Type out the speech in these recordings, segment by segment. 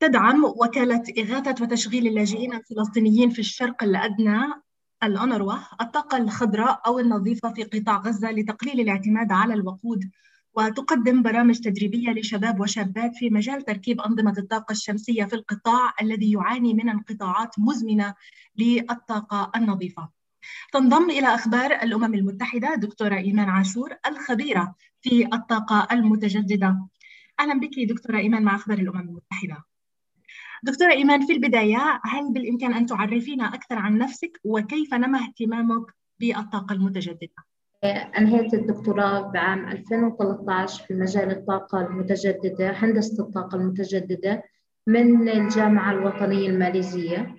تدعم وكالة إغاثة وتشغيل اللاجئين الفلسطينيين في الشرق الأدنى الأنروا الطاقة الخضراء أو النظيفة في قطاع غزة لتقليل الاعتماد على الوقود وتقدم برامج تدريبية لشباب وشابات في مجال تركيب أنظمة الطاقة الشمسية في القطاع الذي يعاني من انقطاعات مزمنة للطاقة النظيفة. تنضم إلى أخبار الأمم المتحدة دكتورة إيمان عاشور الخبيرة في الطاقة المتجددة. أهلا بك دكتورة إيمان مع أخبار الأمم المتحدة. دكتورة إيمان في البداية هل بالإمكان أن تعرفينا أكثر عن نفسك وكيف نما اهتمامك بالطاقة المتجددة؟ أنهيت الدكتوراه بعام 2013 في مجال الطاقة المتجددة هندسة الطاقة المتجددة من الجامعة الوطنية الماليزية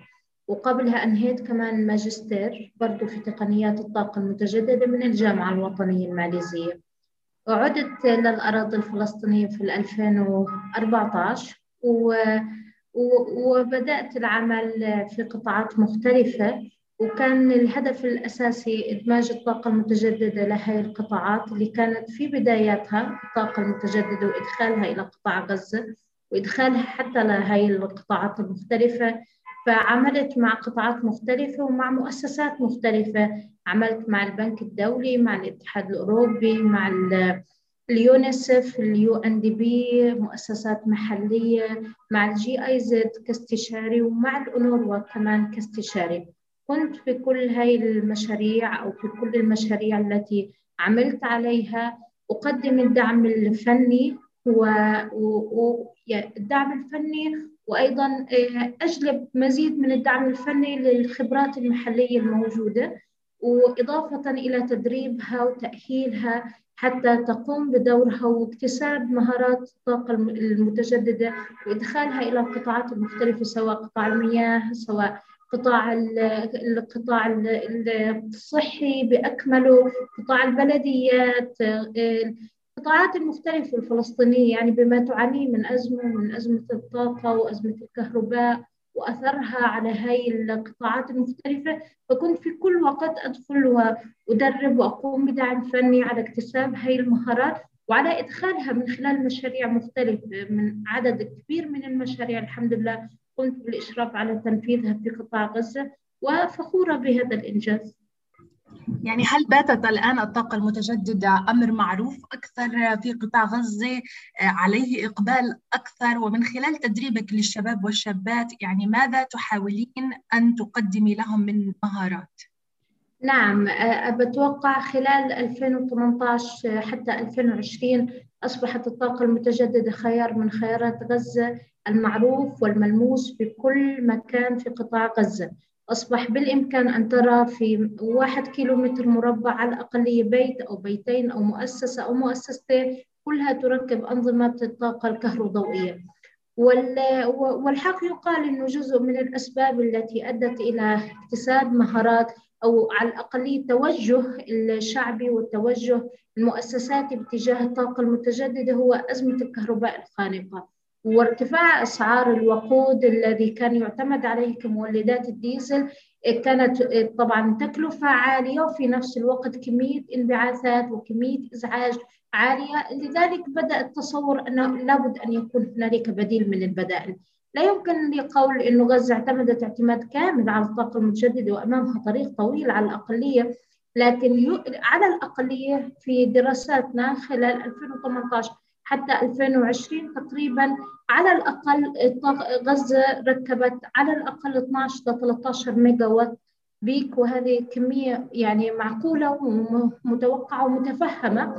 وقبلها أنهيت كمان ماجستير برضو في تقنيات الطاقة المتجددة من الجامعة الوطنية الماليزية وعدت للأراضي الفلسطينية في 2014 و وبدأت العمل في قطاعات مختلفة وكان الهدف الأساسي إدماج الطاقة المتجددة لهذه القطاعات اللي كانت في بداياتها الطاقة المتجددة وإدخالها إلى قطاع غزة وإدخالها حتى لهذه القطاعات المختلفة. فعملت مع قطاعات مختلفة ومع مؤسسات مختلفة. عملت مع البنك الدولي مع الاتحاد الأوروبي مع اليونيسف ال UNDP مؤسسات محلية مع ال GIZ كاستشاري ومع الأونروا كمان كاستشاري. كنت في كل هاي المشاريع أو في كل المشاريع التي عملت عليها أقدم الدعم الفني والدعم الفني وأيضا آه، أجلب مزيد من الدعم الفني للخبرات المحلية الموجودة وإضافة إلى تدريبها وتأهيلها حتى تقوم بدورها واكتساب مهارات الطاقة المتجددة وإدخالها إلى القطاعات المختلفة سواء قطاع المياه سواء قطاع القطاع الصحي بأكمله قطاع البلديات القطاعات المختلفة الفلسطينية يعني بما تعانيه من أزمة من أزمة الطاقة وأزمة الكهرباء. وأثرها على هاي القطاعات المختلفة فكنت في كل وقت أدخل وأدرب وأقوم بدعم فني على اكتساب هاي المهارات وعلى إدخالها من خلال مشاريع مختلفة من عدد كبير من المشاريع. الحمد لله قمت بالإشراف على تنفيذها في قطاع غزة وفخورة بهذا الإنجاز. يعني هل باتت الآن الطاقة المتجددة أمر معروف أكثر في قطاع غزة آه، عليه إقبال أكثر ومن خلال تدريبك للشباب والشابات يعني ماذا تحاولين أن تقدمي لهم من مهارات؟ نعم آه، بتوقع خلال 2018 حتى 2020 أصبحت الطاقة المتجددة خيار من خيارات غزة المعروف والملموس في كل مكان في قطاع غزة أصبح بالإمكان أن ترى في واحد كيلومتر مربع على الأقل بيت أو بيتين أو مؤسسة أو مؤسستين كلها تركب أنظمة الطاقة الكهروضوئية. والحق يقال أنه جزء من الأسباب التي أدت إلى اكتساب مهارات أو على الأقل التوجه الشعبي والتوجه المؤسساتي باتجاه الطاقة المتجددة هو أزمة الكهرباء الخانقة. وارتفاع أسعار الوقود الذي كان يعتمد عليه كمولدات الديزل كانت طبعا تكلفة عالية وفي نفس الوقت كمية انبعاثات وكمية إزعاج عالية. لذلك بدأ التصور أنه لابد أن يكون هنالك بديل من البدائل. لا يمكن لي قول أنه غزة اعتمدت اعتماد كامل على الطاقة المتجددة وأمامها طريق طويل على الأقلية لكن على الأقلية في دراساتنا خلال 2018 حتى 2020 تقريبا على الأقل غزة ركبت على الأقل 12 ل 13 ميجا وات بيك وهذه كمية يعني معقولة ومتوقعة ومتفهمة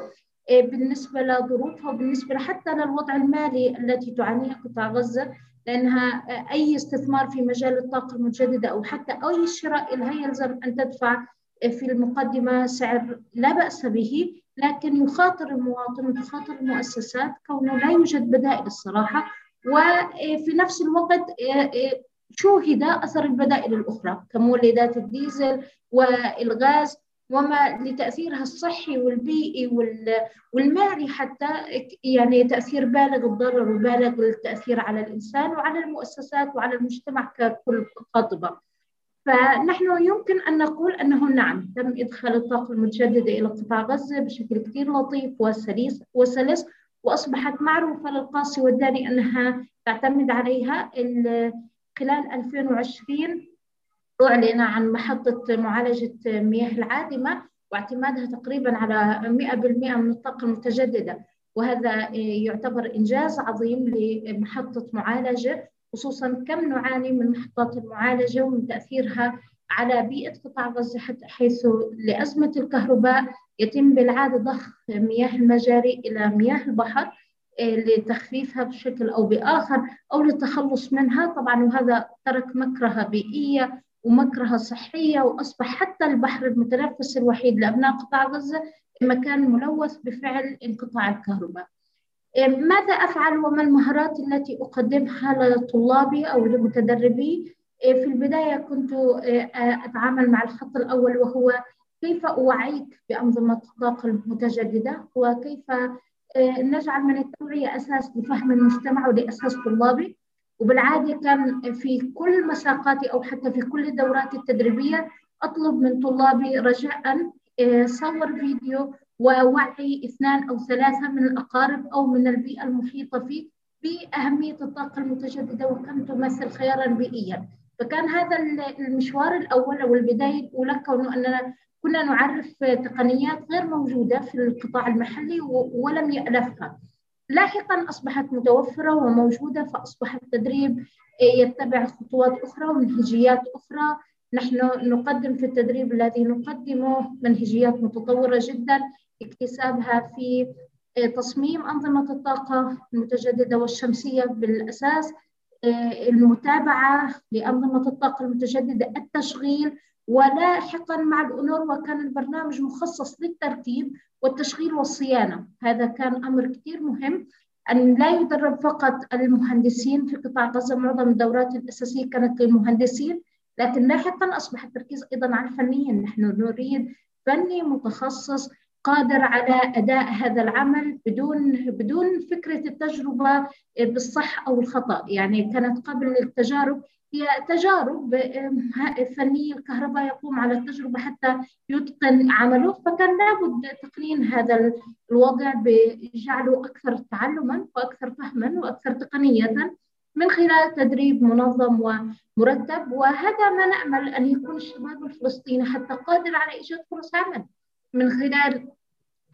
إيه، بالنسبة لظروفها وبالنسبة حتى للوضع المالي التي تعانيه قطاع غزة لأنها أي استثمار في مجال الطاقة المتجددة أو حتى أي شراء لها يلزم أن تدفع في المقدمة سعر لا بأس به. لكن يخاطر المواطن وتخاطر المؤسسات كونه لا يوجد بدائل الصراحة وفي نفس الوقت شوهد أثر البدائل الأخرى كمولدات الديزل والغاز وما لتأثيرها الصحي والبيئي والمالي حتى يعني تأثير بالغ الضرر وبالغ التأثير على الإنسان وعلى المؤسسات وعلى المجتمع ككل قاطبة فنحن يمكن أن نقول أنه نعم تم إدخال الطاقة المتجددة إلى قطاع غزة بشكل كثير لطيف وسلس وسلس وأصبحت معروفة للقاصي والداني أنها تعتمد عليها خلال 2020 أعلن عن محطة معالجة مياه العادمة واعتمادها تقريبا على 100% من الطاقة المتجددة وهذا يعتبر إنجاز عظيم لمحطة معالجة خصوصا كم نعاني من محطات المعالجة ومن تأثيرها على بيئة قطاع غزة حيث لأزمة الكهرباء يتم بالعادة ضخ مياه المجاري إلى مياه البحر آه، لتخفيفها بشكل أو بآخر أو للتخلص منها. طبعا وهذا ترك مكرهة بيئية ومكرهة صحية وأصبح حتى البحر المتنفس الوحيد لأبناء قطاع غزة مكان ملوث بفعل انقطاع الكهرباء. ماذا أفعل وما المهارات التي أقدمها لطلابي أو لمتدربي؟ آه، في البداية كنت أتعامل مع الخط الأول وهو كيف أوعيك بأنظمة الطاقة المتجددة؟ وكيف نجعل من التوعية أساس لفهم المجتمع ولأساس طلابي؟ وبالعادة كان في كل مساقاتي أو حتى في كل الدورات التدريبية أطلب من طلابي رجاء صور فيديو ووعي اثنان أو ثلاثة من الأقارب أو من البيئة المحيطة فيه بأهمية الطاقة المتجددة وكم تمثل خيارا بيئيا. فكان هذا المشوار الأول أو البداية الأولى كونه أننا كنا نعرف تقنيات غير موجودة في القطاع المحلي ولم يألفها. لاحقا أصبحت متوفرة وموجودة فأصبح التدريب يتبع خطوات أخرى ومنهجيات أخرى. نحن نقدم في التدريب الذي نقدمه منهجيات متطورة جدا. اكتسابها في تصميم أنظمة الطاقة المتجددة والشمسية بالأساس المتابعة لأنظمة الطاقة المتجددة التشغيل ولاحقا مع الأونروا كان البرنامج مخصص للترتيب والتشغيل والصيانة. هذا كان أمر كثير مهم أن لا يدرب فقط المهندسين في قطاع غزة معظم الدورات الأساسية كانت للمهندسين لكن لاحقا أصبح التركيز أيضا على الفنيين. نحن نريد فني متخصص قادر على أداء هذا العمل بدون بدون فكرة التجربة بالصح أو الخطأ. يعني كانت قبل التجارب هي تجارب فني الكهرباء يقوم على التجربة حتى يتقن عمله فكان لابد تقنين هذا الوضع بجعله أكثر تعلما وأكثر فهما وأكثر تقنية من خلال تدريب منظم ومرتب. وهذا ما نأمل أن يكون الشباب الفلسطيني حتى قادر على إيجاد فرص عمل. من خلال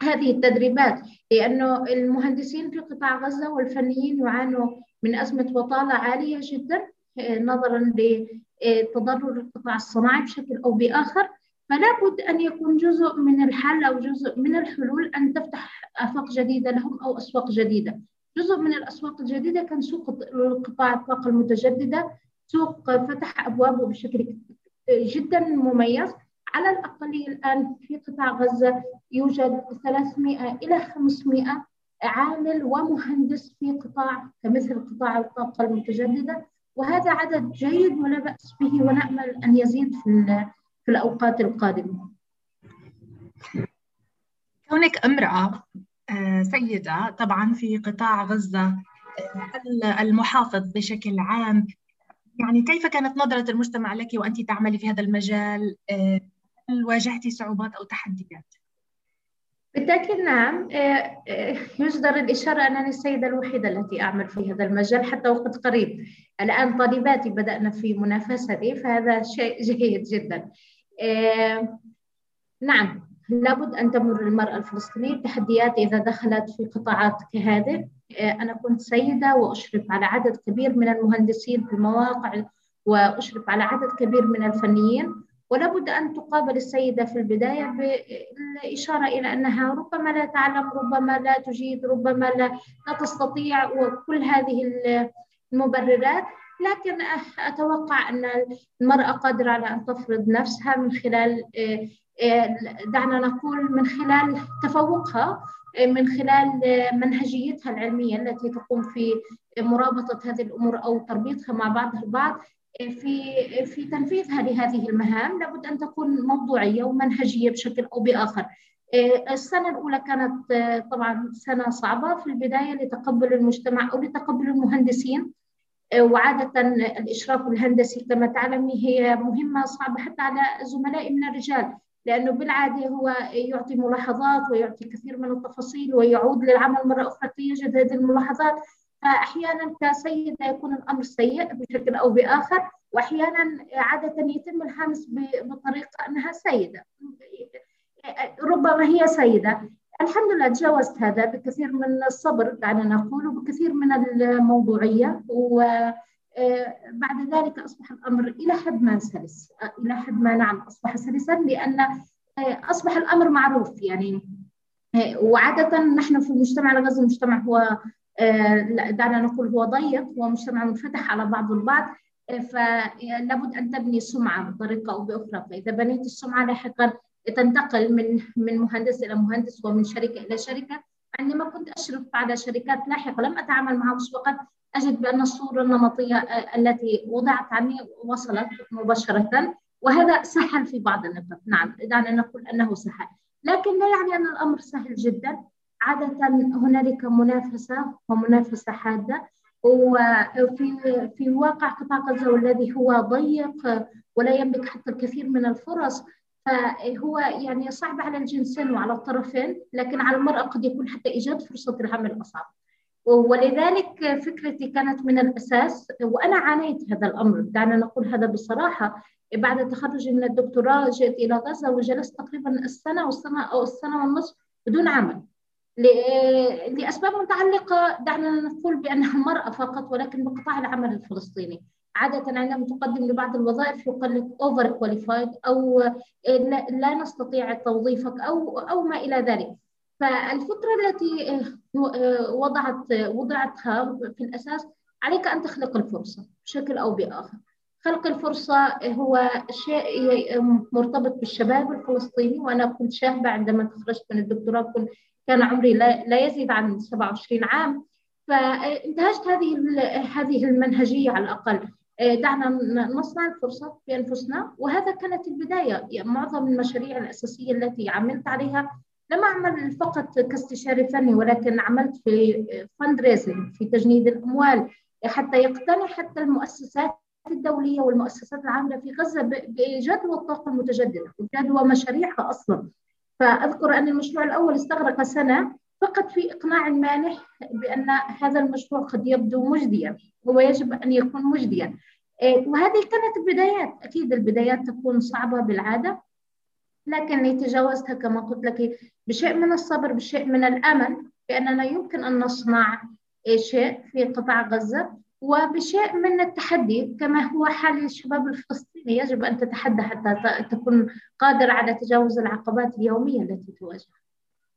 هذه التدريبات لأنه المهندسين في قطاع غزة والفنيين يعانوا من أزمة بطالة عالية جدا نظرا لتضرر القطاع الصناعي بشكل أو بآخر فلا بد أن يكون جزء من الحل أو جزء من الحلول أن تفتح آفاق جديدة لهم أو أسواق جديدة. جزء من الأسواق الجديدة كان سوق قطاع الطاقة المتجددة سوق فتح أبوابه بشكل جدا مميز على الاقل الآن في قطاع غزة يوجد 300 إلى 500 عامل ومهندس في قطاع كمثل قطاع الطاقة المتجددة. وهذا عدد جيد ولا بأس به ونأمل أن يزيد في, في الأوقات القادمة. كونك امرأة آه، سيدة طبعا في قطاع غزة آه، المحافظ بشكل عام. يعني كيف كانت نظرة المجتمع لك وأنت تعملي في هذا المجال؟ آه، هل واجهتي صعوبات أو تحديات؟ بالتأكيد نعم. آه، آه، يجدر الإشارة أنني السيدة الوحيدة التي أعمل في هذا المجال حتى وقت قريب. الآن طالباتي بدأنا في منافستي فهذا شيء جيد جدا. آه، نعم لابد أن تمر المرأة الفلسطينية. تحديات إذا دخلت في قطاعات كهذه أنا كنت سيدة وأشرف على عدد كبير من المهندسين في المواقع وأشرف على عدد كبير من الفنيين. ولا بد أن تقابل السيدة في البداية بالإشارة إلى أنها ربما لا تعلم ربما لا تجيد ربما لا, لا تستطيع وكل هذه المبررات. لكن أتوقع أن المرأة قادرة على أن تفرض نفسها من خلال دعنا نقول من خلال تفوقها من خلال منهجيتها العلمية التي تقوم في مرابطة هذه الأمور أو تربيطها مع بعضها البعض. في في تنفيذها لهذه المهام لابد أن تكون موضوعية ومنهجية بشكل أو بآخر. آه، السنة الأولى كانت آه، طبعا سنة صعبة. في البداية لتقبل المجتمع أو لتقبل المهندسين. آه، وعادة الإشراف الهندسي كما تعلمي هي مهمة صعبة حتى على زملائي من الرجال لأنه بالعادة هو يعطي ملاحظات ويعطي كثير من التفاصيل ويعود للعمل مرة أخرى كي يجد هذه الملاحظات. فأحيانا كسيدة يكون الأمر سيء بشكل أو بآخر وأحيانا عادة يتم الهامس بطريقة أنها سيدة. ربما هي سيدة. الحمد لله تجاوزت هذا بكثير من الصبر دعنا نقول وبكثير من الموضوعية وبعد ذلك أصبح الأمر إلى حد ما سلس. إلى حد ما نعم أصبح سلسا لأن أصبح الأمر معروف يعني. وعادة نحن في المجتمع الغزي المجتمع هو دعنا نقول هو ضيق هو مجتمع منفتح على بعض البعض فلابد أن تبني سمعة بطريقة أو بأخرى. فإذا بنيت السمعة لاحقا تنتقل من من مهندس إلى مهندس ومن شركة إلى شركة. عندما كنت أشرف على شركات لاحقة لم أتعامل معها مسبقا أجد بأن الصورة النمطية التي وضعت عني وصلت مباشرة. وهذا سهل في بعض النقاط. نعم دعنا نقول أنه سهل. لكن لا يعني أن الأمر سهل جدا. عادة هنالك منافسة ومنافسة حادة وفي في واقع قطاع غزه والذي هو ضيق ولا يملك حتى الكثير من الفرص فهو يعني صعب على الجنسين وعلى الطرفين لكن على المرأة قد يكون حتى إيجاد فرصة العمل أصعب ولذلك فكرتي كانت من الأساس وأنا عانيت هذا الأمر. دعنا نقول هذا بصراحة. بعد تخرجي من الدكتوراه جئت إلى غزة وجلست تقريبا السنة والسنة أو السنة والنصف بدون عمل. لأسباب متعلقة دعنا نقول بأنها المرأة فقط ولكن بقطاع العمل الفلسطيني عادة عندما تقدم لبعض الوظائف يقول لك overqualified أو لا نستطيع توظيفك أو أو ما إلى ذلك. فالفكرة التي وضعت وضعتها في الأساس عليك أن تخلق الفرصة بشكل أو بآخر. خلق الفرصة هو شيء مرتبط بالشباب الفلسطيني وأنا كنت شابة عندما تخرجت من الدكتوراه كنت كان عمري لا يزيد عن 27 عام. فانتهجت هذه هذه المنهجية على الأقل. دعنا نصنع الفرصة في أنفسنا وهذا كانت البداية. يعني معظم المشاريع الأساسية التي عملت عليها لم أعمل فقط كاستشاري فني ولكن عملت في فند في تجنيد الأموال حتى يقتنع حتى المؤسسات الدولية والمؤسسات العاملة في غزة بجدوى الطاقة المتجددة وجدوى مشاريعها أصلا. فأذكر أن المشروع الأول استغرق سنة فقط في إقناع المانح بأن هذا المشروع قد يبدو مجديا هو يجب أن يكون مجديا. إيه، وهذه كانت البدايات. أكيد البدايات تكون صعبة بالعادة لكني تجاوزتها كما قلت لك بشيء من الصبر بشيء من الأمل بأننا يمكن أن نصنع شيء في قطاع غزة. وبشيء من التحدي كما هو حال الشباب الفلسطيني يجب أن تتحدى حتى تكون قادر على تجاوز العقبات اليومية التي تواجهها.